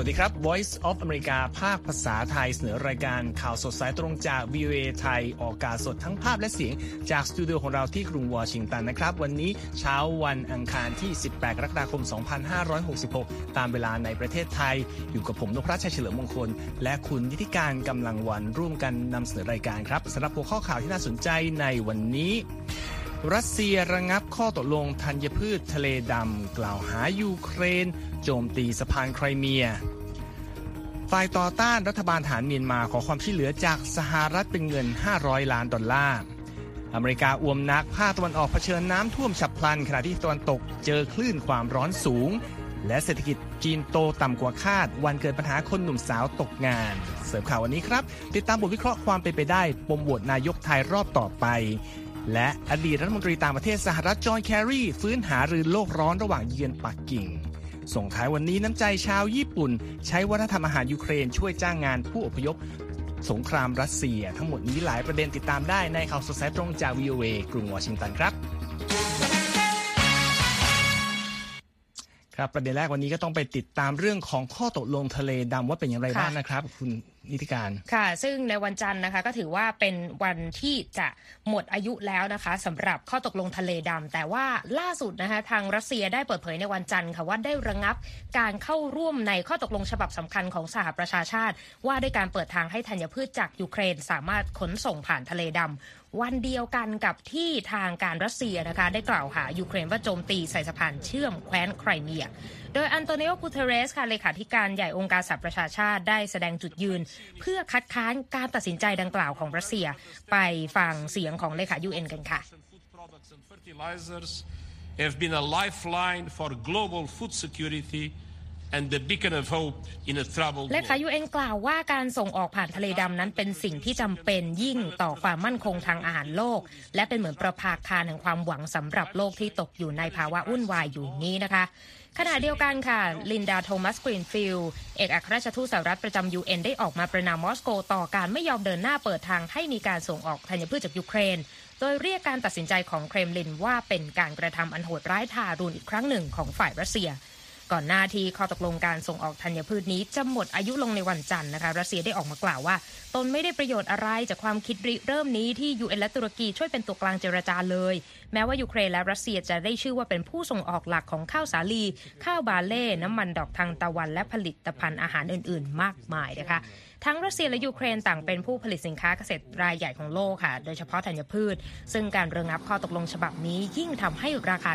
สวัสดีครับ Voice of America ภาคภาษาไทยเสนอรายการข่าวสดสายตรงจาก VOA ไทย ออกอากาศสดทั้งภาพและเสียง จากสตูดิโอของเราที่กรุงวอชิงตันนะครับ วันนี้เช้าวันอังคารที่ 18 กรกฎาคม 2566 ตามเวลาในประเทศไทย อยู่กับผมนพรัชชัยเฉลิมมงคล และคุณนิติการกำลังวันร่วมกันนำเสนอรายการครับสำหรับหัวข้อข่าวที่น่าสนใจในวันนี้รัสเซียระงับข้อตกลงธัญพืชทะเลดำกล่าวหายูเครน โจมตีสะพานไครเมีย ฝ่ายต่อต้านรัฐบาลฐานเมียนมาขอความช่วยเหลือจากสหรัฐเป็นเงิน 500 ล้านดอลลาร์ อเมริกาอวมนักภาคตะวันออกเผชิญน้ำท่วมฉับพลัน ขณะที่ตะวันตกเจอคลื่นความร้อนสูง และเศรษฐกิจจีนโตต่ำกว่าคาด วันเกิดปัญหาคนหนุ่มสาวตกงาน เสริมข่าววันนี้ครับ ติดตามบทวิเคราะห์ความเป็นไปได้ปมโหวตนายกไทยรอบต่อไปและอดีตรัฐมนตรีต่างประเทศสหรัฐจอห์นแคร์รีฟื้นหารือโลกร้อนระหว่างเยือนปักกิ่ง ส่งท้ายวันนี้น้ำใจชาวญี่ปุ่น ใช้วัฒนธรรมอาหารยูเครนช่วยจ้างงานผู้อพยพสงครามรัสเซีย ทั้งหมดนี้หลายประเด็นติดตามได้ในข่าวสดสายตรงจาก VOA กรุงวอชิงตันครับครับประเด็นแรกวันนี้ก็ต้องไปติดตามเรื่องของข้อตกลงทะเลดำว่าเป็นอย่างไรบ้างนะครับ คุณนิติการค่ะ ซึ่งในวันจันทร์นะคะก็ถือว่าเป็นวันที่จะหมดอายุแล้วนะคะสำหรับข้อตกลงทะเลดำแต่ว่าล่าสุดนะคะทางรัสเซียได้เปิดเผยในวันจันทร์ค่ะว่าได้ระงับการเข้าร่วมในข้อตกลงฉบับสำคัญของสหประชาชาติ ว่าด้วยการเปิดทางให้ธัญพืชจากยูเครน สามารถขนส่งผ่านทะเลดำวันเดียวกันกับที่ทางการรัสเซียนะคะ ได้กล่าวหายูเครนว่าโจมตีใส่สะพานเชื่อมแคว้นไครเมีย โดยอันโตนิโอกูเทเรสค่ะเลขาธิการใหญ่องค์การสหประชาชาติได้แสดงจุดยืน เพื่อคัดค้านการตัดสินใจดังกล่าวของรัสเซีย ไปฟังเสียงของเลขา UN กันค่ะ Food products and fertilizers have been a lifeline for global food security and the beacon of hope in a troubled เลขา world. UN กล่าวว่าการส่งออกผ่านทะเลดำนั้นเป็นสิ่งที่จำเป็นยิ่งต่อความมั่นคงทางอาหารโลก และเป็นเหมือนประภาคารแห่งความหวังสำหรับโลกที่ตกอยู่ในภาวะวุ่นวายอยู่นี้นะคะ ขณะเดียวกันค่ะ ลินดาโทมัสกรีนฟิลด์เอกอัครราชทูตสหรัฐประจำยูเอ็นได้ออกมาประนามมอสโกต่อการไม่ยอมเดินหน้าเปิดทางให้มีการส่งออกธัญพืชจากยูเครน โดยเรียกการตัดสินใจของเครมลินว่าเป็นการกระทำอันโหดร้ายทารุณอีกครั้งหนึ่งของฝ่ายรัสเซีย ก่อนหน้าที่ข้อตกลงการส่งออกธัญพืชนี้จะหมดอายุลงในวันจันทร์นะคะรัสเซียได้ออกมากล่าวว่า ตนไม่ได้ประโยชน์อะไรจากความคิดริเริ่มนี้ที่ยูเอ็นและตุรกีช่วยเป็นตัวกลางเจรจาเลย แม้ว่ายูเครนและรัสเซียจะได้ชื่อว่าเป็นผู้ส่งออกหลักของข้าวสาลี ข้าวบาเล่ น้ำมันดอกทางตะวันและผลิตภัณฑ์อาหารอื่น ๆ มากมายนะคะ ทั้งรัสเซียและยูเครนต่างเป็นผู้ผลิตสินค้าเกษตรรายใหญ่ของโลกค่ะ โดยเฉพาะธัญพืช ซึ่งการระงับข้อตกลงฉบับนี้ ยิ่งทำให้ราคา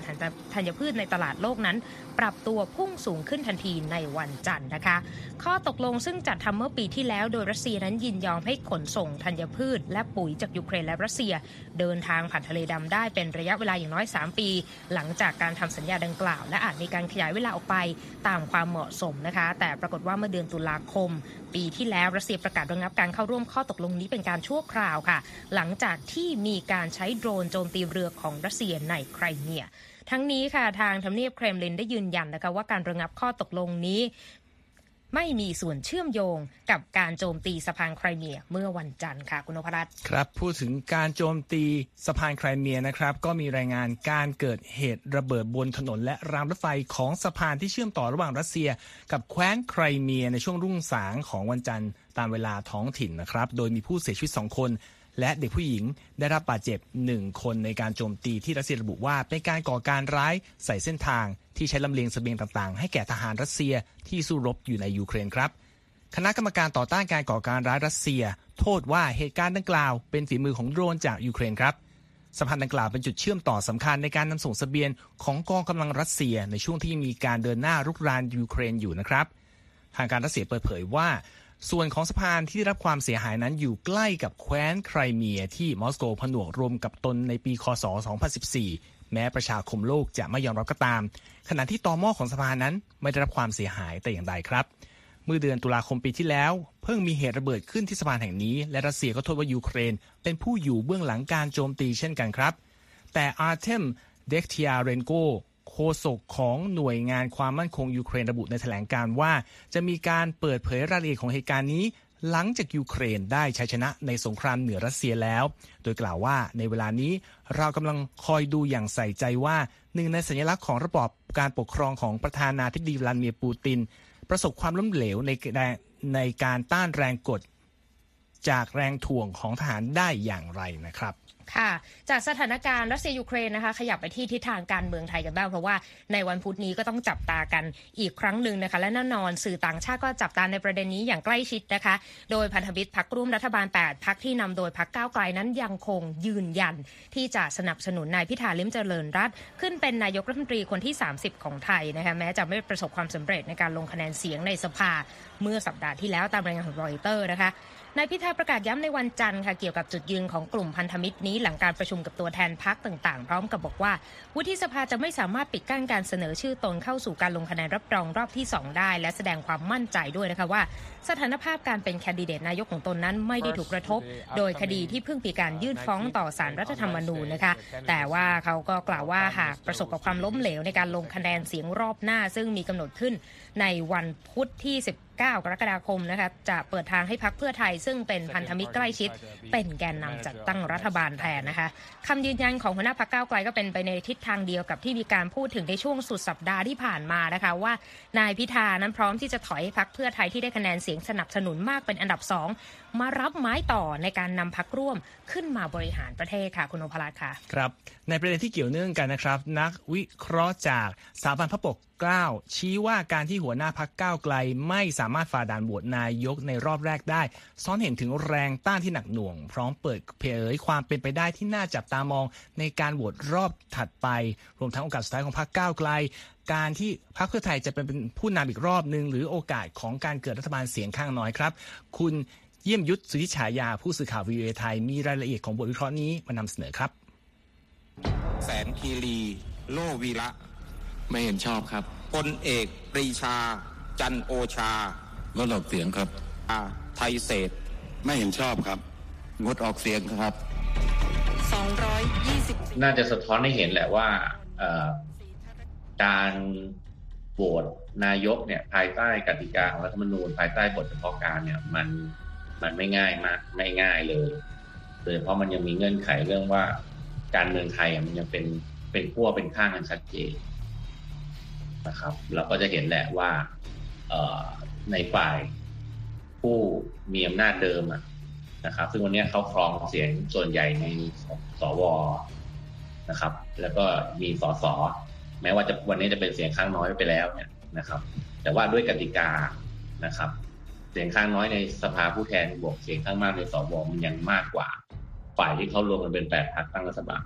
ธัญพืชในตลาดโลกนั้น ปรับตัวพุ่งสูงขึ้นทันทีในวันจันทร์นะคะ ข้อตกลงซึ่งจัดทำเมื่อปีที่แล้ว โดยรัสเซียนั้นยินยอมให้ขนส่งธัญพืช และปุ๋ยจากยูเครนและรัสเซีย เดินทางผ่านทะเลดำได้เป็นระยะเวลาอย่างน้อย 3 ปี หลังจากการทำสัญญาดังกล่าว และอาจมีการขยายเวลาออกไปตามความเหมาะสมนะคะ แต่ปรากฏว่าเมื่อเดือนตุลาคม ปีที่แล้วรัสเซียประกาศระงับการเข้าร่วมข้อตกลงนี้เป็นการชั่วคราวค่ะ หลังจากที่มีการใช้โดรนโจมตีเรือของรัสเซียในไครเมีย ทั้งนี้ค่ะทางทำเนียบเครมลินได้ยืนยันนะคะว่าการระงับข้อตกลงนี้ไม่มีส่วนเชื่อมโยงกับการโจมตีสะพานไครเมียเมื่อวันจันทร์ค่ะคุณนพรัตน์ครับพูดถึงการโจมตีสะพานไครเมียนะครับ ก็มีรายงานการเกิดเหตุระเบิดบนถนน และรางรถไฟของสะพานที่เชื่อมต่อระหว่างรัสเซีย กับแคว้นไครเมียในช่วงรุ่งสางของวันจันทร์ ตามเวลาท้องถิ่นนะครับ โดยมีผู้เสียชีวิต 2 คน และเด็กผู้หญิงได้รับบาดเจ็บ 1 คนในการโจมตีที่รัสเซียระบุว่าเป็นการก่อการร้ายใส่เส้นทางที่ใช้ลำเลียงเสบียงต่างๆ ให้แก่ทหารรัสเซียที่สู้รบอยู่ในยูเครนครับ คณะกรรมการต่อต้านการก่อการร้ายรัสเซีย โทษว่าเหตุการณ์ดังกล่าวเป็นฝีมือของโดรนจากยูเครนครับสะพานดังกล่าวเป็นจุดเชื่อมต่อสำคัญในการนำส่งเสบียงของกองกำลังรัสเซียในช่วงที่มีการเดินหน้ารุกรานยูเครนอยู่นะครับ ทางการรัสเซียเปิดเผยว่า ส่วนของสะพานที่ได้รับความเสียหายนั้นอยู่ใกล้กับแคว้นไครเมียที่มอสโกผนวกรวมกับตนในปีคศ 2014 แม้ประชาคมโลกจะไม่ยอมรับก็ตาม ขณะที่ตอม่อของสะพานนั้นไม่ได้รับความเสียหายแต่อย่างใดครับ เมื่อเดือนตุลาคมปีที่แล้ว เพิ่งมีเหตุระเบิดขึ้นที่สะพานแห่งนี้ และรัสเซียก็โทษว่ายูเครน เป็นผู้อยู่เบื้องหลังการโจมตีเช่นกันครับ แต่อาร์เทมเดกทิอาเรนโก โฆษกของหน่วยงานความมั่นคงยูเครนระบุในแถลงการณ์ว่า จะมีการเปิดเผยรายละเอียดของเหตุการณ์นี้ หลังจากยูเครนได้ชัยชนะในสงครามเหนือรัสเซียแล้ว โดยกล่าวว่าในเวลานี้เรากำลังคอยดูอย่างใส่ใจว่าหนึ่งในสัญลักษณ์ของระบอบการปกครองของประธานาธิบดีวลาดิเมียร์ปูติน ประสบความล้มเหลวในในการต้านแรงกด จากแรงถ่วงของทหารได้อย่างไรนะครับ ค่ะ จากสถานการณ์รัสเซียยูเครนนะคะ ขยับไปที่ทิศทางการเมืองไทยกันบ้าง เพราะว่าในวันพุธนี้ก็ต้องจับตากันอีกครั้งหนึ่งนะคะ และแน่นอนสื่อต่างชาติก็จับตาในประเด็นนี้อย่างใกล้ชิดนะคะ โดยพันธมิตรพักร่วมรัฐบาล 8พักที่นำโดยพักก้าวไกลนั้นยังคงยืนยัน ที่จะสนับสนุนนายพิธาลิ้มเจริญรัตน์ขึ้นเป็นนายกรัฐมนตรีคนที่ 30 ของไทยนะคะแม้จะไม่ประสบความสำเร็จในการลงคะแนนเสียงในสภาเมื่อสัปดาห์ที่แล้วตามรายงานของรอยเตอร์นะคะ นายพิธาประกาศย้ำในวันจันทร์ค่ะเกี่ยวกับจุดยืนของกลุ่มพันธมิตรนี้หลังการประชุมกับตัวแทนพรรคต่างๆ พร้อมกับบอกว่า วุฒิสภาจะไม่สามารถปิดกั้นการเสนอชื่อตนเข้าสู่การลงคะแนนรับรองรอบที่ 2 ได้ และแสดงความมั่นใจด้วยนะคะว่า สถานภาพการเป็นแคนดิเดตนายกของตนนั้นไม่ได้ถูกกระทบ โดยคดีที่เพิ่งมีการยื่นฟ้องต่อศาลรรัฐธรรมนูญนะคะแต่ว่าเขาก็กล่าวว่าหากประสบกับความล้มเหลวในการลงคะแนนเสียงรอบหน้า ซึ่งมีกำหนดขึ้นในวันพุธที่ 9 กรกฎาคมนะคะจะเปิดทางให้พักเพื่อไทย ซึ่งเป็นพันธมิตรใกล้ชิด เป็นแกนนำจัดตั้งรัฐบาลแทนนะคะคำยืนยันของหัวหน้าพักก้าวไกลก็เป็นไปในทิศทางเดียวกับที่มีการพูดถึงในช่วงสุดสัปดาห์ที่ผ่านมานะคะว่านายพิธานั้นพร้อมที่จะถอยพักเพื่อไทยที่ได้คะแนนเสียงสนับสนุนมากเป็นอันดับสองมารับไม้ต่อในการนำพักร่วมขึ้นมาบริหารประเทศค่ะคุณโอภรัตค่ะครับในประเด็นที่เกี่ยวเนื่องกันนะครับ นักวิเคราะห์จากสถาบันพระปกกล้าชี้ว่าการที่หัวหน้าพักก้าวไกล ไม่สามารถฝ่าด่านโหวตนายกในรอบแรกได้ ซ้อนเห็นถึงแรงต้านที่หนักหน่วง พร้อมเปิดเผยความเป็นไปได้ที่น่าจับตามองในการโหวตรอบถัดไป รวมทั้งโอกาสสุดท้ายของพรรคก้าวไกล การที่พรรคเพื่อไทยจะเป็นผู้นำอีกรอบหนึ่งหรือโอกาสของการเกิดรัฐบาลเสียงข้างน้อยครับ คุณเยี่ยมยุทธสุธิฉายาผู้สื่อข่าววีเอไทยมีรายละเอียดของบทวิเคราะห์นี้มานำเสนอครับ แสนคีรี โลวีระ ไม่เห็นชอบครับพลเอกปรีชา จันโอชางดออกเสียงครับ อาไทยเศษไม่เห็นชอบครับ งดออกเสียงครับ 220น่าจะสะท้อนให้เห็นแหละว่าการโหวตนายกเนี่ยภายใต้กติกาของรัฐธรรมนูญภายใต้บทเฉพาะการเนี่ยมันมันไม่ง่ายมากไม่ง่ายเลยโดยเฉพาะมันยังมีเงื่อนไขเรื่องว่า การเมืองไทยมันยังเป็นเป็นขั้วเป็นข้างกันชัดเจน นะครับ เราก็จะเห็นแหละว่าในฝ่ายผู้มีอำนาจเดิมนะครับ ซึ่งวันนี้เขาครองเสียงส่วนใหญ่ในสวนะครับ แล้วก็มีสสแม้ว่าจะวันนี้จะเป็นเสียงข้างน้อยไปแล้วเนี่ยนะครับ แต่ว่าด้วยกติกานะครับ เสียงข้างน้อยในสภาผู้แทนบวกเสียงข้างมากในสวมันยังมากกว่า ฝ่ายที่เขารวมกันเป็นแปดพรรคตั้งรัฐบาล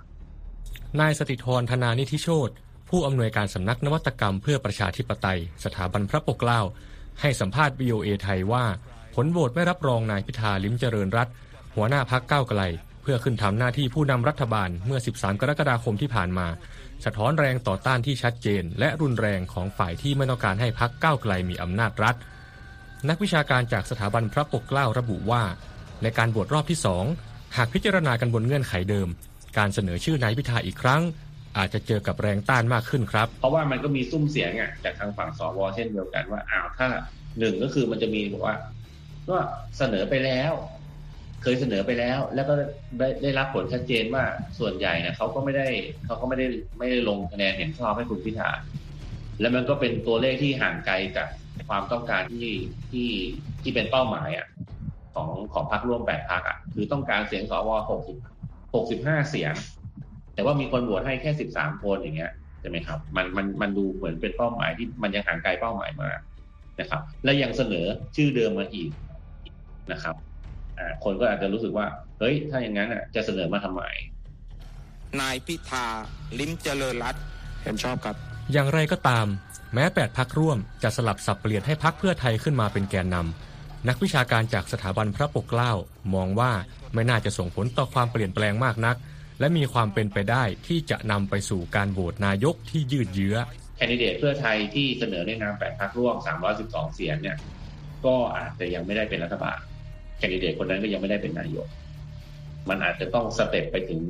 นายสติธรธนานิธิโชต ผู้อำนวยการสำนักนวัตกรรมเพื่อประชาธิปไตย สถาบันพระปกเกล้า ให้สัมภาษณ์ VOA ไทยว่า ผลโหวตไม่รับรองนายพิธาลิ้มเจริญรัตหัวหน้าพักก้าวไกล เพื่อขึ้นทำหน้าที่ผู้นำรัฐบาลเมื่อ 13 กรกฎาคมที่ผ่านมา สะท้อนแรงต่อต้านที่ชัดเจน และรุนแรงของฝ่ายที่ไม่ต้องการให้พักก้าวไกลมีอำนาจรัฐ นักวิชาการจากสถาบันพระปกเกล้าระบุว่า ในการบวชรอบที่สองหากพิจารณากันบนเงื่อนไขเดิม การเสนอชื่อนายพิธาอีกครั้ง อาจจะเจอกับแรงต้านมากขึ้นครับ เพราะว่ามันก็มีซุ้มเสียงอะจากทางฝั่งสวเช่นเดียวกันว่าอ้าวถ้าหนึ่งก็คือมันจะมีบอกว่า ก็เสนอไปแล้ว เคยเสนอไปแล้ว แล้วก็ได้ได้รับผลชัดเจนว่าส่วนใหญ่เนี่ยเขาก็ไม่ได้เขาก็ไม่ได้ไม่ได้ลงคะแนนเห็นชอบให้คุณพิธาแล้วมันก็เป็นตัวเลขที่ห่างไกลจากความต้องการที่ที่ที่เป็นเป้าหมายอะของของพรรคร่วมแปดพรรคอะคือต้องการเสียงสวหกสิบหกสิบห้าเสียง แต่ว่ามีคนโหวตให้แค่สิบสามคนอย่างเงี้ยใช่ไหมครับมันมันมันดูเหมือนเป็นเป้าหมายที่มันยังห่างไกลเป้าหมายมากนะครับ และยังเสนอชื่อเดิมมาอีกนะครับคนก็อาจจะรู้สึกว่า เฮ้ย ถ้าอย่างนั้นอะจะเสนอมาทำไมนายพิธาลิ้มเจริญรัตเห็นชอบครับ อย่างไรก็ตาม แม้แปดพักร่วมจะสลับสับเปลี่ยนให้พักเพื่อไทยขึ้นมาเป็นแกนนำนักวิชาการจากสถาบันพระปกเกล้ามองว่าไม่น่าจะส่งผลต่อความเปลี่ยนแปลงมากนัก และมีความเป็นไปได้ที่จะนำไปสู่การโหวตนายกที่ยืดเยื้อ แคนดิเดตเพื่อไทยที่เสนอในนามแปดพักร่วม 312 เสียงเนี่ย ก็อาจจะยังไม่ได้เป็นรัฐบาล แคนดิเดตคนนั้นก็ยังไม่ได้เป็นนายก มันอาจจะต้องสเต็ปไปถึง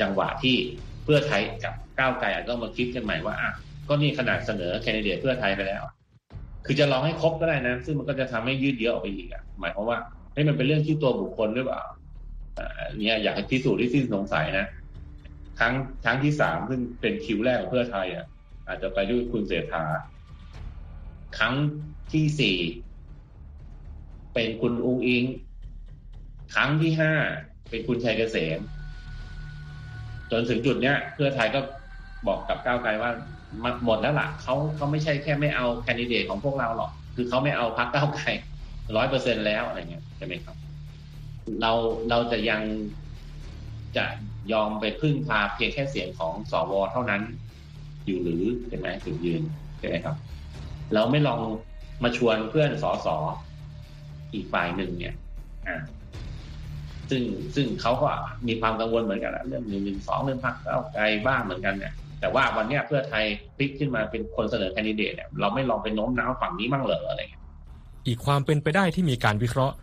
จังหวะที่เพื่อไทยกับก้าวไกลอาจจะต้องมาคิดกันใหม่ว่าอะก็นี่ขนาดเสนอแคนดิเดตเพื่อไทยไปแล้ว คือจะลองให้ครบก็ได้นะ ซึ่งมันก็จะทำให้ยืดเยื้อออกไปอีกอะ หมายความว่าให้มันเป็นเรื่องที่ตัวบุคคลหรือเปล่า เนี่ยอยากให้พิสูจน์ที่สิ้นสงสัยนะครั้งครั้งที่สามซึ่งเป็นคิวแรกของเพื่อไทยอะ อาจจะไปด้วยคุณเสถาครั้งที่สี่เป็นคุณอุ้งอิง ครั้งที่ห้าเป็นคุณชัยเกษมจนถึงจุดเนี้ย เพื่อไทยก็บอกกับก้าวไกลว่าหมดแล้วล่ะเขาเขาไม่ใช่แค่ไม่เอาแคนดิเดตของพวกเราหรอก คือเขาไม่เอาพรรคก้าวไกลร้อยเปอร์เซ็นแล้วอะไรเงี้ยใช่ไหมครับ เราเราจะยังจะยอมไปพึ่งพาเพียงแค่เสียงของสวเท่านั้น อยู่หรือใช่ไหมถึงยืนใช่ไหมครับ เราไม่ลองมาชวนเพื่อนสอสออีกฝ่ายหนึ่งเนี่ยอ่าซึ่งซึ่งเขาก็มีความกังวลเหมือนกันเรื่องหนึ่งหนึ่งสองเรื่องพรรคก้าวไกลบ้างเหมือนกันเนี่ยแต่ว่าวันนี้เพื่อไทยพลิกขึ้นมาเป็นคนเสนอแคนดิเดตเนี่ยเราไม่ลองไปโน้มน้าวฝั่งนี้บ้างเหรออะไรอีกความเป็นไปได้ที่มีการวิเคราะห์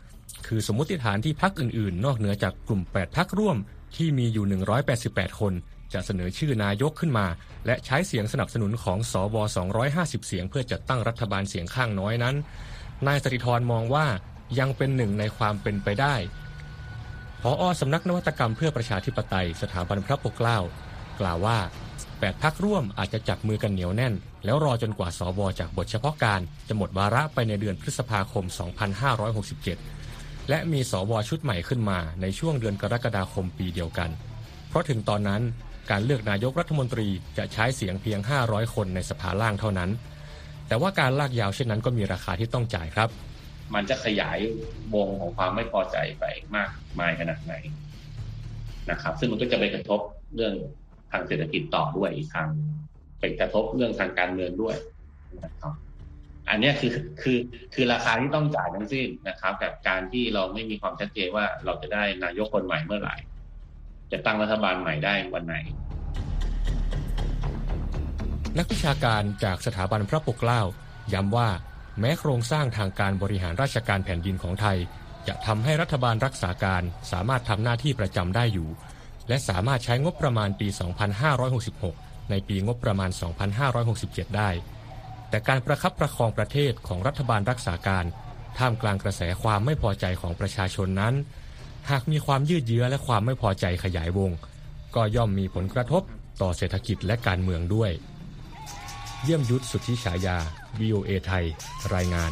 คือสมมติฐานที่พักอื่นๆ นอกเหนือจากกลุ่ม 8 พักร่วมที่มีอยู่ 188 คน จะเสนอชื่อนายกขึ้นมา และใช้เสียงสนับสนุนของสว250 เสียง เพื่อจัดตั้งรัฐบาลเสียงข้างน้อยนั้น นายสติธรมองว่ายังเป็นหนึ่งในความเป็นไปได้พออสำนักนวัตกรรมเพื่อประชาธิปไตยสถาบันพระปกเกล้า กล่าวว่า 8 พักร่วมอาจจะจับมือกันเหนียวแน่น แล้วรอจนกว่าสวจากบทเฉพาะการ จะหมดวาระไปในเดือนพฤษภาคม 2567 และมีสวชุดใหม่ขึ้นมาในช่วงเดือนกรกฎาคมปีเดียวกัน เพราะถึงตอนนั้นการเลือกนายกรัฐมนตรีจะใช้เสียงเพียง 500 คนในสภาล่างเท่านั้น แต่ว่าการลากยาวเช่นนั้นก็มีราคาที่ต้องจ่ายครับ มันจะขยายวงของความไม่พอใจไปมากมายขนาดไหนนะครับ ซึ่งมันก็จะไปกระทบเรื่องทางเศรษฐกิจต่อด้วยอีกทางไปกระทบเรื่องทางการเมืองด้วยนะครับ อันนี้คือคือคือราคาที่ต้องจ่ายทั้งสิ้นนะครับ กับการที่เราไม่มีความชัดเจนว่าเราจะได้นายกคนใหม่เมื่อไหร่ จะตั้งรัฐบาลใหม่ได้วันไหน นักวิชาการจากสถาบันพระปกเกล้าย้ำว่า แม้โครงสร้างทางการบริหารราชการแผ่นดินของไทย จะทำให้รัฐบาลรักษาการสามารถทำหน้าที่ประจำได้อยู่ และสามารถใช้งบประมาณปี 2566 ในปีงบประมาณ 2567 ได้ แต่การประคับประคองประเทศของรัฐบาลรักษาการท่ามกลางกระแสความไม่พอใจของประชาชนนั้น หากมีความยืดเยื้อและความไม่พอใจขยายวง ก็ย่อมมีผลกระทบต่อเศรษฐกิจและการเมืองด้วย เยี่ยมยุทธสุทธิฉายา VOA ไทย รายงาน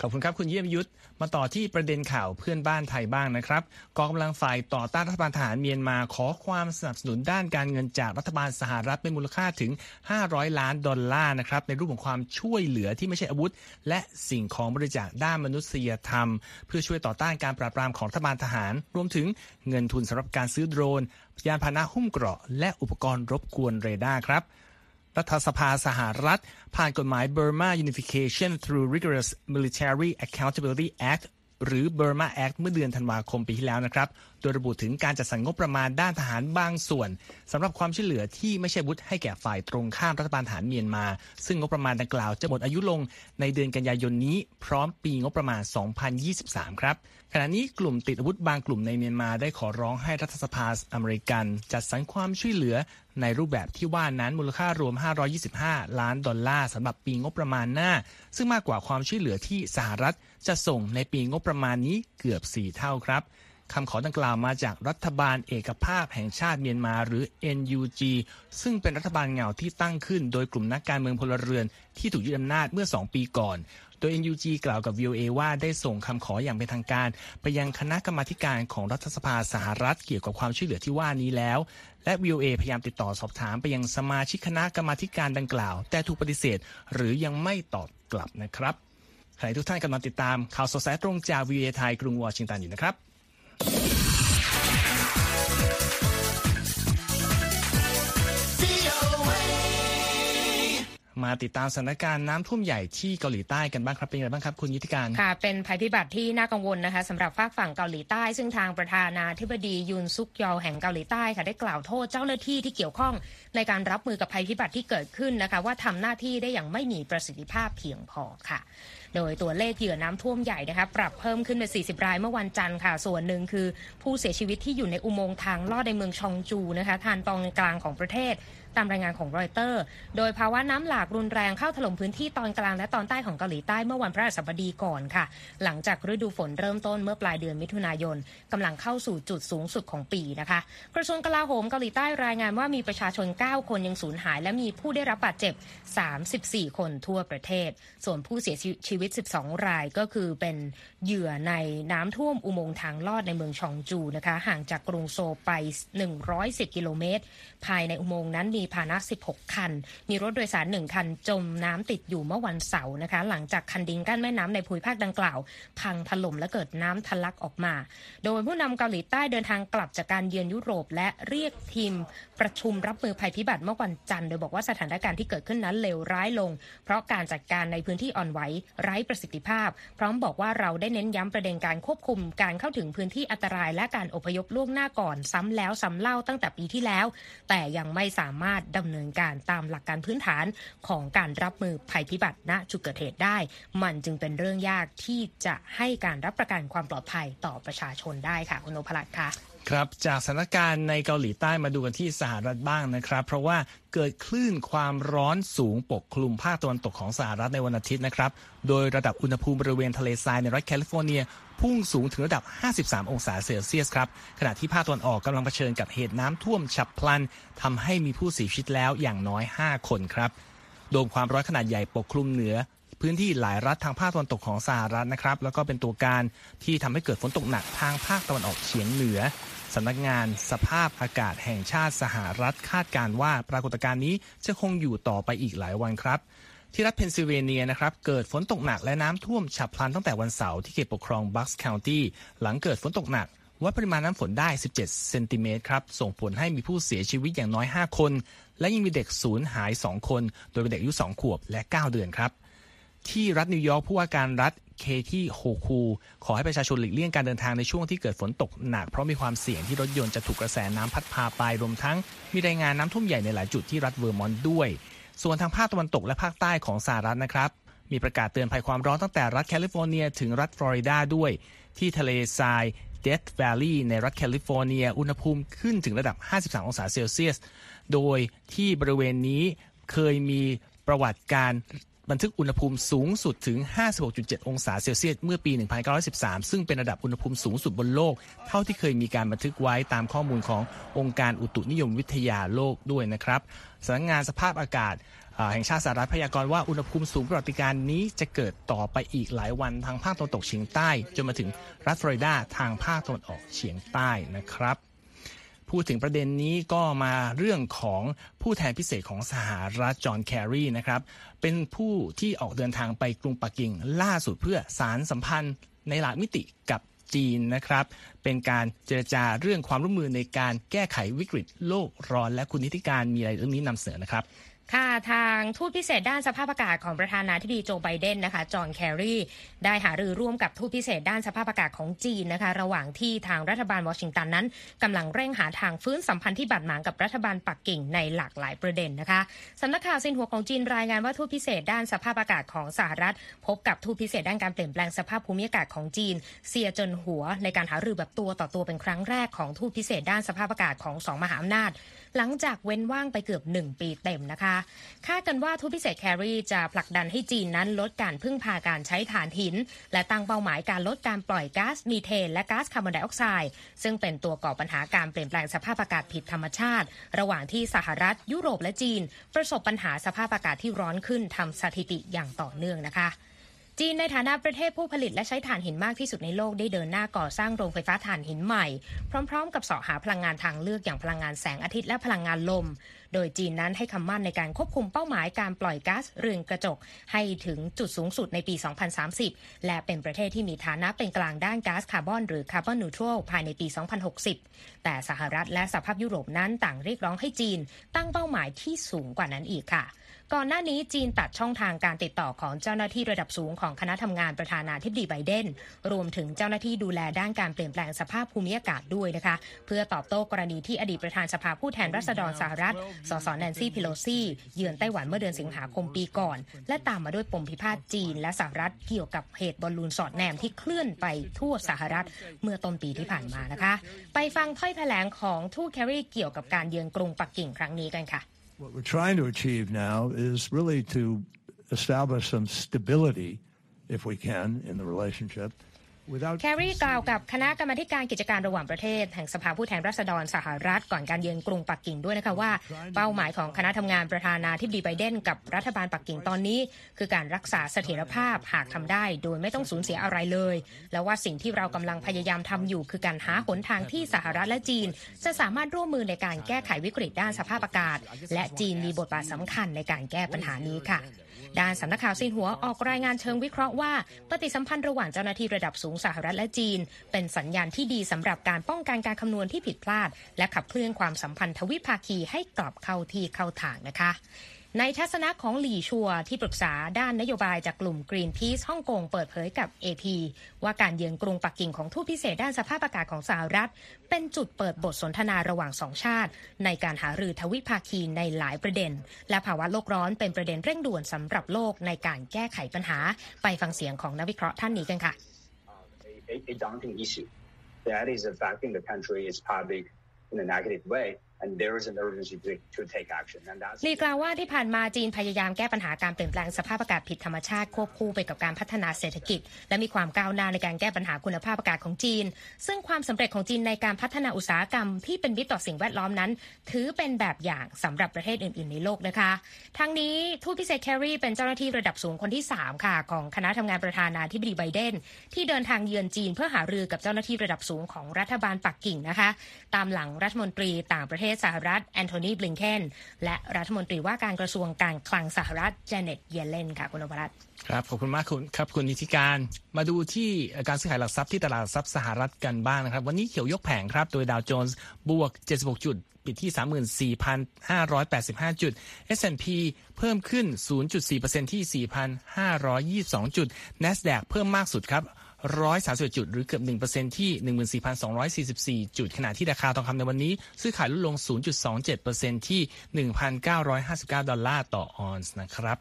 ขอบคุณครับคุณเยี่ยมยุทธ มาต่อที่ประเด็นข่าวเพื่อนบ้านไทยบ้างนะครับกองกำลังฝ่ายต่อต้านรัฐบาลทหารเมียนมาขอความสนับสนุนด้านการเงินจากรัฐบาลสหรัฐเป็นมูลค่าถึง 500 ล้านดอลลาร์นะครับในรูปของความช่วยเหลือที่ไม่ใช่อาวุธ และสิ่งของบริจาคด้านมนุษยธรรม เพื่อช่วยต่อต้านการปราบปรามของรัฐบาลทหาร รวมถึงเงินทุนสำหรับการซื้อโดรนยานพาหนะหุ้มเกราะ และอุปกรณ์รบกวนเรดาร์ครับ รัฐสภาสหรัฐ ผ่านกฎหมาย Burma Unification through Rigorous Military Accountability Act หรือ Burma Act เมื่อเดือนธันวาคมปีที่แล้วนะครับ โดยระบุถึงการจัดสรรงบประมาณด้านทหารบางส่วนสำหรับความช่วยเหลือที่ไม่ใช่วุธให้แก่ฝ่ายตรงข้ามรัฐบาลทหารเมียนมา ซึ่งงบประมาณดังกล่าวจะหมดอายุลงในเดือนกันยายนนี้ พร้อมปีงบประมาณ 2023 ครับขณะนี้กลุ่มติดอาวุธบางกลุ่มในเมียนมาได้ขอร้องให้รัฐสภาอเมริกันจัดสรรความช่วยเหลือในรูปแบบที่ว่านั้นมูลค่ารวม 525 ล้านดอลลาร์สำหรับปีงบประมาณหน้า ซึ่งมากกว่าความช่วยเหลือที่สหรัฐ จะส่งในปีงบประมาณนี้เกือบ 4 เท่าครับคำขอดังกล่าวมาจากรัฐบาลเอกภาพแห่งชาติเมียนมาหรือ NUG ซึ่งเป็นรัฐบาลเงาที่ตั้งขึ้น โดยกลุ่มนักการเมืองพลเรือนที่ถูกยึดอำนาจเมื่อ 2 ปีก่อน โดย NUG กล่าวกับ VOA ว่าได้ส่งคำขออย่างเป็นทางการ ไปยังคณะกรรมาการของรัฐสภาสหรัฐเกี่ยวกับความช่วยเหลือที่ว่านี้แล้ว และ VOA พยายามติดต่อสอบถามไปยังสมาชิกคณะกรรมาการดังกล่าว แต่ถูกปฏิเสธ หรือยังไม่ตอบกลับนะครับ ใครทุกท่านกำลังติดตามข่าวสดสายตรงจาก VOA ไทยกรุงวอชิงตันอยู่นะครับมาติดตามสถานการณ์น้ำท่วมใหญ่ที่เกาหลีใต้กันบ้างครับเป็นยังไงบ้างครับคุณยุทธการค่ะเป็นภัยพิบัติที่น่ากังวลนะคะสำหรับฝากฝั่งเกาหลีใต้ ซึ่งทางประธานาธิบดียุนซุกยอลแห่งเกาหลีใต้ค่ะได้กล่าวโทษเจ้าหน้าที่ที่เกี่ยวข้องในการรับมือกับภัยพิบัติที่เกิดขึ้นนะคะว่าทำหน้าที่ได้อย่างไม่มีประสิทธิภาพเพียงพอค่ะ โดยตัวเลขเหยื่อน้ำท่วมใหญ่นะคะปรับเพิ่มขึ้นเป็น40 รายเมื่อวันจันทร์ค่ะ ส่วนหนึ่งคือผู้เสียชีวิตที่อยู่ในอุโมงค์ทางลอดในเมืองชองจูนะคะทางตอนกลางของประเทศตามรายงานของรอยเตอร์ โดยภาวะน้ำหลากรุนแรงเข้าถล่มพื้นที่ตอนกลางและตอนใต้ของเกาหลีใต้เมื่อวันพฤหัสบดีก่อนค่ะ หลังจากฤดูฝนเริ่มต้นเมื่อปลายเดือนมิถุนายนกำลังเข้าสู่จุดสูงสุดของปีนะคะ กระทรวงกลาโหมเกาหลีใต้รายงานว่ามีประชาชน 9 คนยังสูญหาย และมีผู้ได้รับบาดเจ็บ 34 คนทั่วประเทศ ส่วนผู้เสียชีวิตวิต 12 รายก็คือเป็นเหยื่อในน้ำท่วมอุโมงค์ทางลอดในเมืองชองจูนะคะ ห่างจากกรุงโซไป 110 กิโลเมตร ภายในอุโมงค์นั้นมีพาหนะ 16 คัน มีรถโดยสาร 1 คัน จมน้ำติดอยู่เมื่อวันเสาร์นะคะ หลังจากคันดินกั้นแม่น้ำในภูมิภาคดังกล่าว พังถล่มและเกิดน้ำทะลักออกมา โดยผู้นำเกาหลีใต้เดินทางกลับจากการเยือนยุโรป และเรียกทีมประชุมรับมือภัยพิบัติเมื่อวันจันทร์โดยบอกว่าสถานการณ์ที่เกิดขึ้นนั้นเลวร้ายลง เพราะการจัดการในพื้นที่อ่อนไหวร้ประสิทธิภาพ พร้อมบอกว่าเราได้เน้นย้ำประเด็นการควบคุมการเข้าถึงพื้นที่อันตรายและการอพยพล่วงหน้าก่อน ซ้ำแล้วซ้ำเล่าตั้งแต่ปีที่แล้ว แต่ยังไม่สามารถดำเนินการตามหลักการพื้นฐานของการรับมือภัยพิบัติณจุดเกิดเหตุได้ มันจึงเป็นเรื่องยากที่จะให้การรับประกันความปลอดภัยต่อประชาชนได้ค่ะคุณโอภลัตค่ะ ครับจากสถานการณ์ในเกาหลีใต้มาดูกันที่สหรัฐบ้างนะครับ เพราะว่าเกิดคลื่นความร้อนสูงปกคลุมภาคตะวันตกของสหรัฐในวันอาทิตย์นะครับ โดยระดับอุณหภูมิบริเวณทะเลทรายในรัฐแคลิฟอร์เนีย พุ่งสูงถึงระดับ 53 องศาเซลเซียสครับ ขณะที่ภาคตะวันออกกำลังเผชิญกับเหตุน้ำท่วมฉับพลันทำให้มีผู้เสียชีวิตแล้วอย่างน้อย 5 คนครับ โดมความร้อนขนาดใหญ่ปกคลุมเหนือพื้นที่หลายรัฐทางภาคตะวันตกของสหรัฐนะครับ แล้วก็เป็นตัวการที่ทำให้เกิดฝนตกหนักทางภาคตะวันออกเฉียงเหนือ สำนักงานสภาพอากาศแห่งชาติสหรัฐคาดการณ์ว่าปรากฏการณ์นี้จะคงอยู่ต่อไปอีกหลายวันครับ ที่รัฐเพนซิลเวเนียนะครับเกิดฝนตกหนักและน้ำท่วมฉับพลันตั้งแต่วันเสาร์ที่เขตปกครองบัคส์เคาน์ตี้หลังเกิดฝนตกหนักวัดปริมาณน้ำฝนได้ 17 เซนติเมตรครับ ส่งผลให้มีผู้เสียชีวิตอย่างน้อย 5 คน และยังมีเด็กสูญหาย 2 คน โดยเป็นเด็กอายุ 2 ขวบและ 9 เดือนครับ ที่รัฐนิวยอร์กผู้ว่าการรัฐ เคธี โฮคูลขอให้ประชาชนหลีกเลี่ยงการเดินทางในช่วงที่เกิดฝนตกหนัก เพราะมีความเสี่ยงที่รถยนต์จะถูกกระแสน้ำพัดพาไปรวมทั้ง มีรายงานน้ำท่วมใหญ่ในหลายจุดที่รัฐเวอร์มอนต์ด้วย ส่วนทางภาคตะวันตกและภาคใต้ของสหรัฐนะครับมีประกาศเตือนภัยความร้อนตั้งแต่รัฐแคลิฟอร์เนีย ถึงรัฐฟลอริดาด้วย ที่ทะเลทรายเดธแวลลีย์ในรัฐแคลิฟอร์เนีย อุณหภูมิขึ้นถึงระดับ 53 องศาเซลเซียส โดยที่บริเวณนี้เคยมีประวัติการ บันทึกอุณหภูมิสูงสุดถึง 56.7 องศาเซลเซียสเมื่อปี 1913 ซึ่งเป็นระดับอุณหภูมิสูงสุดบนโลก เท่าที่เคยมีการบันทึกไว้ตามข้อมูลขององค์การอุตุนิยมวิทยาโลกด้วยนะครับสำนักงานสภาพอากาศแห่งชาติสหรัฐพยากรณ์ว่าอุณหภูมิสูงประวัติการนี้จะเกิดต่อไปอีกหลายวันทางภาคตะวันตกเฉียงใต้ จนมาถึงรัฐฟลอริดาทางภาคตะวันออกเฉียงใต้นะครับ พูดถึงประเด็นนี้ก็มาเรื่องของผู้แทนพิเศษของสหรัฐจอห์นแคร์รีนะครับ เป็นผู้ที่ออกเดินทางไปกรุงปักกิ่งล่าสุดเพื่อสานสัมพันธ์ในหลายมิติกับจีนนะครับ เป็นการเจรจาเรื่องความร่วมมือในการแก้ไขวิกฤตโลกร้อนและคุณนิติการมีอะไรเรื่องนี้นำเสนอนะครับ ค่ะทางทูตพิเศษด้านสภาพอากาศของประธานาธิบดีโจไบเดนนะคะจอห์นแคร์รีได้หารือร่วมกับทูตพิเศษด้านสภาพอากาศของจีนนะคะระหว่างที่ทางรัฐบาลวอชิงตันนั้นกำลังเร่งหาทางฟื้นสัมพันธ์ที่บาดหมางกับรัฐบาลปักกิ่งในหลากหลายประเด็นนะคะสำนักข่าวซินหัวของจีนรายงานว่าทูตพิเศษด้านสภาพอากาศของสหรัฐ พบกับทูตพิเศษด้านการเปลี่ยนแปลงสภาพภูมิอากาศของจีนเซียจนหัวในการหารือแบบตัวต่อตัวเป็นครั้งแรกของทูตพิเศษด้านสภาพอากาศของสองมหาอำนาจ หลังจากเว้นว่างไปเกือบ 1 ปีเต็มนะคะ คาดกันว่าทูตพิเศษแครีจะผลักดันให้จีนนั้นลดการพึ่งพาการใช้ถ่านหิน และตั้งเป้าหมายการลดการปล่อยก๊าซมีเทน และก๊าซคาร์บอนไดออกไซด์ซึ่งเป็นตัวก่อปัญหาการเปลี่ยนแปลงสภาพอากาศผิดธรรมชาติ ระหว่างที่สหรัฐ ยุโรปและจีน ประสบปัญหาสภาพอากาศที่ร้อนขึ้นทำสถิติอย่างต่อเนื่องนะคะ จีนในฐานะประเทศผู้ผลิตและใช้ถ่านหินมากที่สุดในโลกได้เดินหน้าก่อสร้างโรงไฟฟ้าถ่านหินใหม่ พร้อม ๆ กับเสาะหาพลังงานทางเลือกอย่างพลังงานแสงอาทิตย์และพลังงานลม โดยจีนนั้นให้คำมั่นในการควบคุมเป้าหมายการปล่อยก๊าซเรือนกระจก ให้ถึงจุดสูงสุดในปี 2030 และเป็นประเทศที่มีฐานะเป็นกลางด้านก๊าซคาร์บอนหรือคาร์บอนนิวทรัลภายในปี 2060 แต่สหรัฐและสหภาพยุโรปนั้นต่างเรียกร้องให้จีน ตั้งเป้าหมายที่สูงกว่านั้นอีกค่ะ ก่อนหน้านี้จีนตัดช่องทางการติดต่อของเจ้าหน้าที่ระดับสูงของคณะทำงานประธานาธิบดีไบเดน รวมถึงเจ้าหน้าที่ดูแลด้านการเปลี่ยนแปลงสภาพภูมิอากาศด้วยนะคะ เพื่อตอบโต้กรณีที่อดีตประธานสภาผู้แทนราษฎรสหรัฐ สสแนนซี่พิโลซี่ เยือนไต้หวันเมื่อเดือนสิงหาคมปีก่อน และตามมาด้วยปมพิพาทจีน และสหรัฐเกี่ยวกับเหตุบอลลูนสอดแนมที่เคลื่อนไปทั่วสหรัฐเมื่อต้นปีที่ผ่านมานะคะ ไปฟังถ้อยแถลงของทูตแคร์รีเกี่ยวกับการเยือนกรุงปักกิ่งครั้งนี้กันค่ะ What we're trying to achieve now is really to establish some stability, if we can, in the relationship. แครีกล่าวกับคณะกรรมการกิจการระหว่างประเทศแห่งสภาผู้แทนราษฎรสหรัฐก่อนการเยือนกรุงปักกิ่งด้วยนะคะว่า เป้าหมายของคณะทำงานประธานาธิบดีไบเดนกับรัฐบาลปักกิ่งตอนนี้ คือการรักษาเสถียรภาพหากทำได้ โดยไม่ต้องสูญเสียอะไรเลย แล้วว่าสิ่งที่เรากำลังพยายามทำอยู่ คือการหาหนทางที่สหรัฐและจีน จะสามารถร่วมมือในการแก้ไขวิกฤตด้านสภาพอากาศ และจีนมีบทบาทสำคัญในการแก้ปัญหานี้ค่ะ ด้านสำนักข่าวซินหัวออกรายงานเชิงวิเคราะห์ว่า ปฏิสัมพันธ์ระหว่างเจ้าหน้าที่ระดับสูงสหรัฐและจีน เป็นสัญญาณที่ดีสำหรับการป้องกันการคำนวณที่ผิดพลาด และขับเคลื่อนความสัมพันธ์ทวิภาคีให้กลับเข้าที่เข้าทางนะคะ ในทัศนะของหลี่ชัวที่ปรึกษาด้านนโยบายจากกลุ่ม Greenpeace ฮ่องกงเปิดเผยกับ AP ว่าการเยือนกรุงปักกิ่งของทูตพิเศษด้านสภาพอากาศของสหรัฐ เป็นจุดเปิดบทสนทนาระหว่างสองชาติ ในการหารือทวิภาคีในหลายประเด็น และภาวะโลกร้อนเป็นประเด็นเร่งด่วนสำหรับโลกในการแก้ไขปัญหาไปฟังเสียงของนักวิเคราะห์ท่านนี้กันค่ะ a, daunting issue that is affecting the country is public in a negative way ลีกล่าวว่าที่ผ่านมาจีนพยายามแก้ปัญหาการเปลี่ยนแปลงสภาพอากาศผิดธรรมชาติควบคู่ไปกับการพัฒนาเศรษฐกิจ และมีความก้าวหน้าในการแก้ปัญหาคุณภาพอากาศของจีน ซึ่งความสำเร็จของจีนในการพัฒนาอุตสาหกรรมที่เป็นมิตรต่อสิ่งแวดล้อมนั้น ถือเป็นแบบอย่างสำหรับประเทศอื่น ๆ ในโลกนะคะทั้งนี้ทูตพิเศษแครีเป็นเจ้าหน้าที่ระดับสูงคนที่ 3 ค่ะ ของคณะทำงานประธานาธิบดีไบเดนที่เดินทางเยือนจีนเพื่อหารือกับเจ้าหน้าที่ระดับสูงของรัฐบาลปักกิ่งนะคะ ตามหลังรัฐมนตรีต่างประเทศสหรัฐแอนโทนีบลิงเคนและรัฐมนตรีว่าการกระทรวงการคลังสหรัฐเจเน็ตเยเลนค่ะคุณนพรัตน์ครับขอบคุณมากคุณครับคุณนิติการมาดูที่การซื้อขายหลักทรัพย์ที่ตลาดทรัพย์สหรัฐกันบ้างนะครับ วันนี้เขียวยกแผงครับ โดยดาวโจนส์บวก 76 จุด ปิดที่ 34,585 จุด S&P เพิ่มขึ้น 0.4%ที่ 4,522 จุด NASDAQ เพิ่มมากสุดครับ 131จุด หรือเกือบ1%ที่ 14,244 จุด ขณะที่ราคาทองคำในวันนี้ ซื้อขายลดลง 0.27%ที่ 1,959 ดอลลาร์ต่อออนซ์นะครับ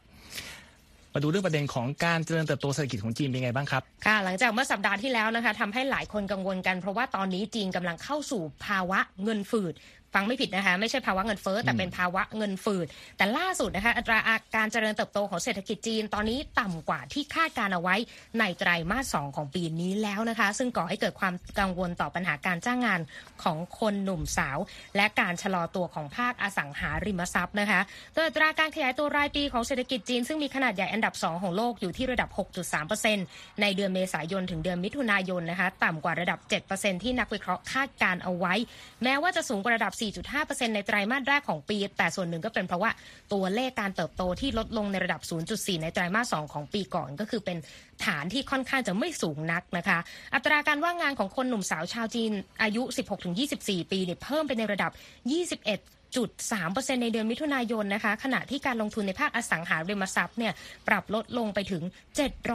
มาดูเรื่องประเด็นของการเจริญเติบโตเศรษฐกิจของจีนเป็นไงบ้างครับค่ะหลังจากเมื่อสัปดาห์ที่แล้วนะคะทำให้หลายคนกังวลกันเพราะว่าตอนนี้จีนกำลังเข้าสู่ภาวะเงินฝืด ฟังไม่ผิดนะคะ ไม่ใช่ภาวะเงินเฟ้อแต่เป็นภาวะเงินฝืด แต่ล่าสุดนะคะอัตราการเจริญเติบโตของเศรษฐกิจจีน ตอนนี้ต่ำกว่าที่คาดการณ์เอาไว้ในไตรมาสสองของปีนี้แล้วนะคะ ซึ่งก่อให้เกิดความกังวลต่อปัญหาการจ้างงานของคนหนุ่มสาว และการชะลอตัวของภาคอสังหาริมทรัพย์นะคะโดยอัตราการขยายตัวรายปีของเศรษฐกิจจีนซึ่งมีขนาดใหญ่อันดับ 2 ของโลกอยู่ที่ระดับ 6.3%ในเดือนเมษายนถึงเดือนมิถุนายนนะคะต่ำกว่าระดับ 7%ที่นักวิเคราะห์คาดการเอาไว้ แม้ว่าจะสูงกว่าระดับ4.5%ในไตรามาสแรกของปี แต่ส่วนหนึ่งก็เป็นเพราะว่าตัวเลขการเติบโตที่ลดลงในระดับ 0.4 ในไตรามาส 2 ของปีก่อน ก็คือเป็นฐานที่ค่อนข้างจะไม่สูงนักนะคะ อัตราการว่างงานของคนหนุ่มสาวชาวจีนอายุ 16-24 ปีเนี่ยเพิ่มไปในระดับ 21 0.3%ในเดือนมิถุนายนนะคะ ขณะที่การลงทุนในภาคอสังหาริมทรัพย์เนี่ยปรับลดลงไปถึง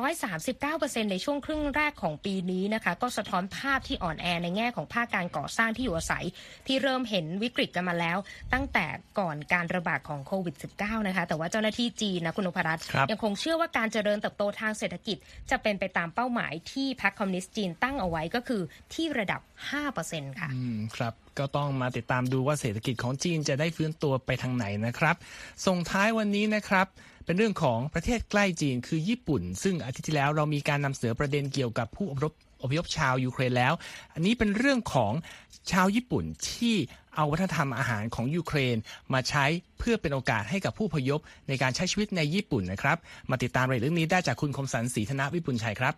739%ในช่วงครึ่งแรกของปีนี้นะคะ ก็สะท้อนภาพที่อ่อนแอในแง่ของภาคการก่อสร้างที่อยู่อาศัย ที่เริ่มเห็นวิกฤตกันมาแล้ว ตั้งแต่ก่อนการระบาดของโควิด -19 นะคะ แต่ว่าเจ้าหน้าที่จีนนะคุณนพรัตน์ยังคงเชื่อว่าการเจริญเติบโตทางเศรษฐกิจ จะเป็นไปตามเป้าหมายที่พรรคคอมมิวนิสต์จีนตั้งเอาไว้ก็คือที่ระดับ 5%ค่ะ อืม ครับ ก็ต้องมาติดตามดูว่าเศรษฐกิจของจีนจะได้ฟื้นตัวไปทางไหนนะครับ ส่งท้ายวันนี้นะครับเป็นเรื่องของประเทศใกล้จีนคือญี่ปุ่น ซึ่งอาทิตย์ที่แล้วเรามีการนำเสนอประเด็นเกี่ยวกับผู้อพยพอพยพชาวยูเครนแล้ว อันนี้เป็นเรื่องของชาวญี่ปุ่นที่เอาวัฒนธรรมอาหารของยูเครน มาใช้เพื่อเป็นโอกาสให้กับผู้พยพในการใช้ชีวิตในญี่ปุ่นนะครับ มาติดตามรายละเอียดเรื่องนี้ได้จากคุณคมสันศรีธนวิปุลชัยครับ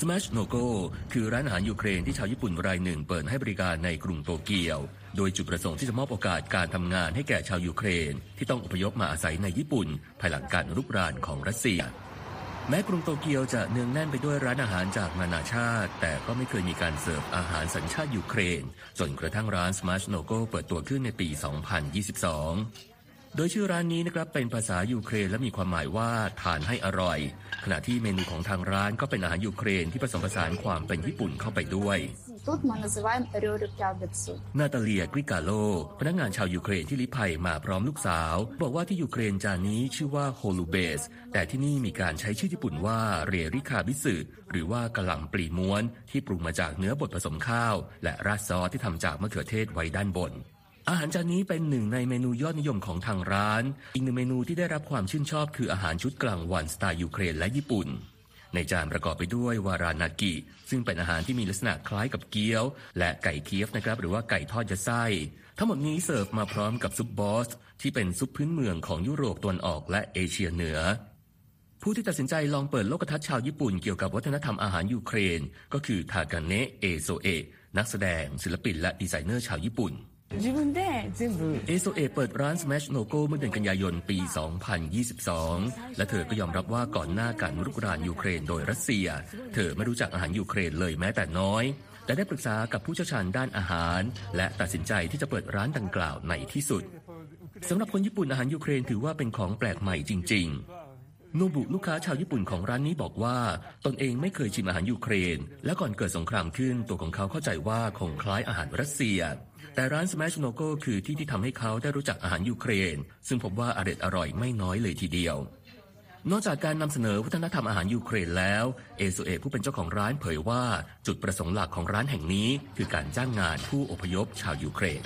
Smash No Go คือร้านอาหารยูเครนที่ชาวญี่ปุ่นรายหนึ่งเปิดให้บริการในกรุงโตเกียว โดยจุดประสงค์ที่จะมอบโอกาสการทำงานให้แก่ชาวยูเครน ที่ต้องอพยพมาอาศัยในญี่ปุ่น ภายหลังการรุกรานของรัสเซีย แม้กรุงโตเกียวจะเนืองแน่นไปด้วยร้านอาหารจากนานาชาติ แต่ก็ไม่เคยมีการเสิร์ฟอาหารสัญชาติยูเครน จนกระทั่งร้าน Smachnoho เปิดตัวขึ้นในปี 2022 โดยชื่อร้านนี้นะครับเป็นภาษายูเครนและมีความหมายว่าทานให้อร่อย ขณะที่เมนูของทางร้านก็เป็นอาหารยูเครนที่ผสมผสานความเป็นญี่ปุ่นเข้าไปด้วยนาตาเลียกริกาโล พนักงานชาวยูเครนที่ลี้ภัยมาพร้อมลูกสาว บอกว่าที่ยูเครนจานนี้ชื่อว่าโฮลุบซี แต่ที่นี่มีการใช้ชื่อญี่ปุ่นว่าโรรุเคียเบตสึหรือว่ากะหล่ำปลีม้วน ที่ปรุงมาจากเนื้อบดผสมข้าว และราดซอสที่ทำจากมะเขือเทศไว้ด้านบน อาหารจานนี้เป็นหนึ่งในเมนูยอดนิยมของทางร้าน อีกหนึ่งเมนูที่ได้รับความชื่นชอบคืออาหารชุดกลางวันสไตล์ยูเครนและญี่ปุ่น ในจานประกอบไปด้วยวาเรนิกิซึ่งเป็นอาหารที่มีลักษณะคล้ายกับเกี๊ยว และไก่เคียฟนะครับหรือว่าไก่ทอดยัดไส้ ทั้งหมดนี้เสิร์ฟมาพร้อมกับซุปบอร์ชที่เป็นซุปพื้นเมืองของยุโรปตะวันออกและเอเชียเหนือผู้ที่ตัดสินใจลองเปิดโลกทัศน์ชาวญี่ปุ่นเกี่ยวกับวัฒนธรรมอาหารยูเครน ก็คือทากาเนะเอโซเอะนักแสดง ศิลปินและดีไซเนอร์ชาวญี่ปุ่น เอโซเอเปิดร้าน Smachnoho เมื่อเดือนกันยายนปี 2022 และเธอก็ยอมรับว่าก่อนหน้าการรุกรานยูเครนโดยรัสเซีย เธอไม่รู้จักอาหารยูเครนเลยแม้แต่น้อย แต่ได้ปรึกษากับผู้เชี่ยวชาญด้านอาหาร และตัดสินใจที่จะเปิดร้านดังกล่าวในที่สุดสำหรับคนญี่ปุ่นอาหารยูเครนถือว่าเป็นของแปลกใหม่จริง ๆโนบุลูกค้าชาวญี่ปุ่นของร้านนี้บอกว่า ตนเองไม่เคยชิมอาหารยูเครน และก่อนเกิดสงครามขึ้นตัวของเขาเข้าใจว่าคงคล้ายอาหารรัสเซีย แต่ร้าน Smash No Go คือที่ที่ทำให้เขาได้รู้จักอาหารยูเครน ซึ่งพบว่าอร่อยอร่อยไม่น้อยเลยทีเดียว นอกจากการนำเสนอวัฒนธรรมอาหารยูเครนแล้ว เอโซเอะผู้เป็นเจ้าของร้านเผยว่า จุดประสงค์หลักของร้านแห่งนี้ คือการจ้างงานผู้อพยพชาวยูเครน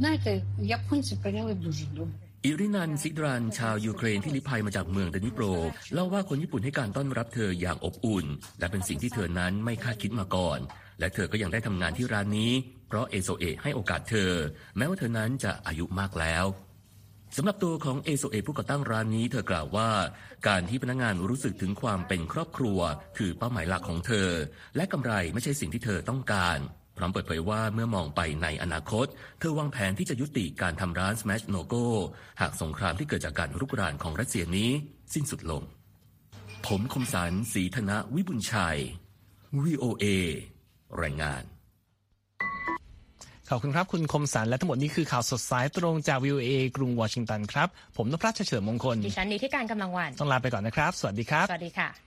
Знаєте, японці прийняли дуже добре. อิรินันซิดรัน ชาวยูเครนที่ลี้ภัยมาจากเมืองเดนิโปรเล่าว่าคนญี่ปุ่นให้การต้อนรับเธออย่างอบอุ่น และเป็นสิ่งที่เธอนั้นไม่คาดคิดมาก่อน และเธอก็ยังได้ทำงานที่ร้านนี้ เพราะเอโซเอะให้โอกาสเธอ แม้ว่าเธอนั้นจะอายุมากแล้วสำหรับตัวของเอโซเอผู้ก่อตั้งร้านนี้เธอกล่าวว่า การที่พนักงานรู้สึกถึงความเป็นครอบครัว คือเป้าหมายหลักของเธอ และกำไรไม่ใช่สิ่งที่เธอต้องการ พร้อมเปิดเผยว่าเมื่อมองไปในอนาคต เธอวางแผนที่จะยุติการทำร้าน Smash No Go หากสงครามที่เกิดจากการรุกรานของรัสเซียนี้ สิ้นสุดลง ผมคมสันศรีธนะวิบุญชัย VOA รายงาน ขอบคุณครับ คุณคมสันและทั้งหมดนี้คือข่าวสดสายตรงจาก VOA กรุงวอชิงตันครับ ผมนพรัชเฉลิมมงคลดิฉันนีที่การกำลังวัน ต้องลาไปก่อนนะครับ สวัสดีครับ สวัสดีค่ะ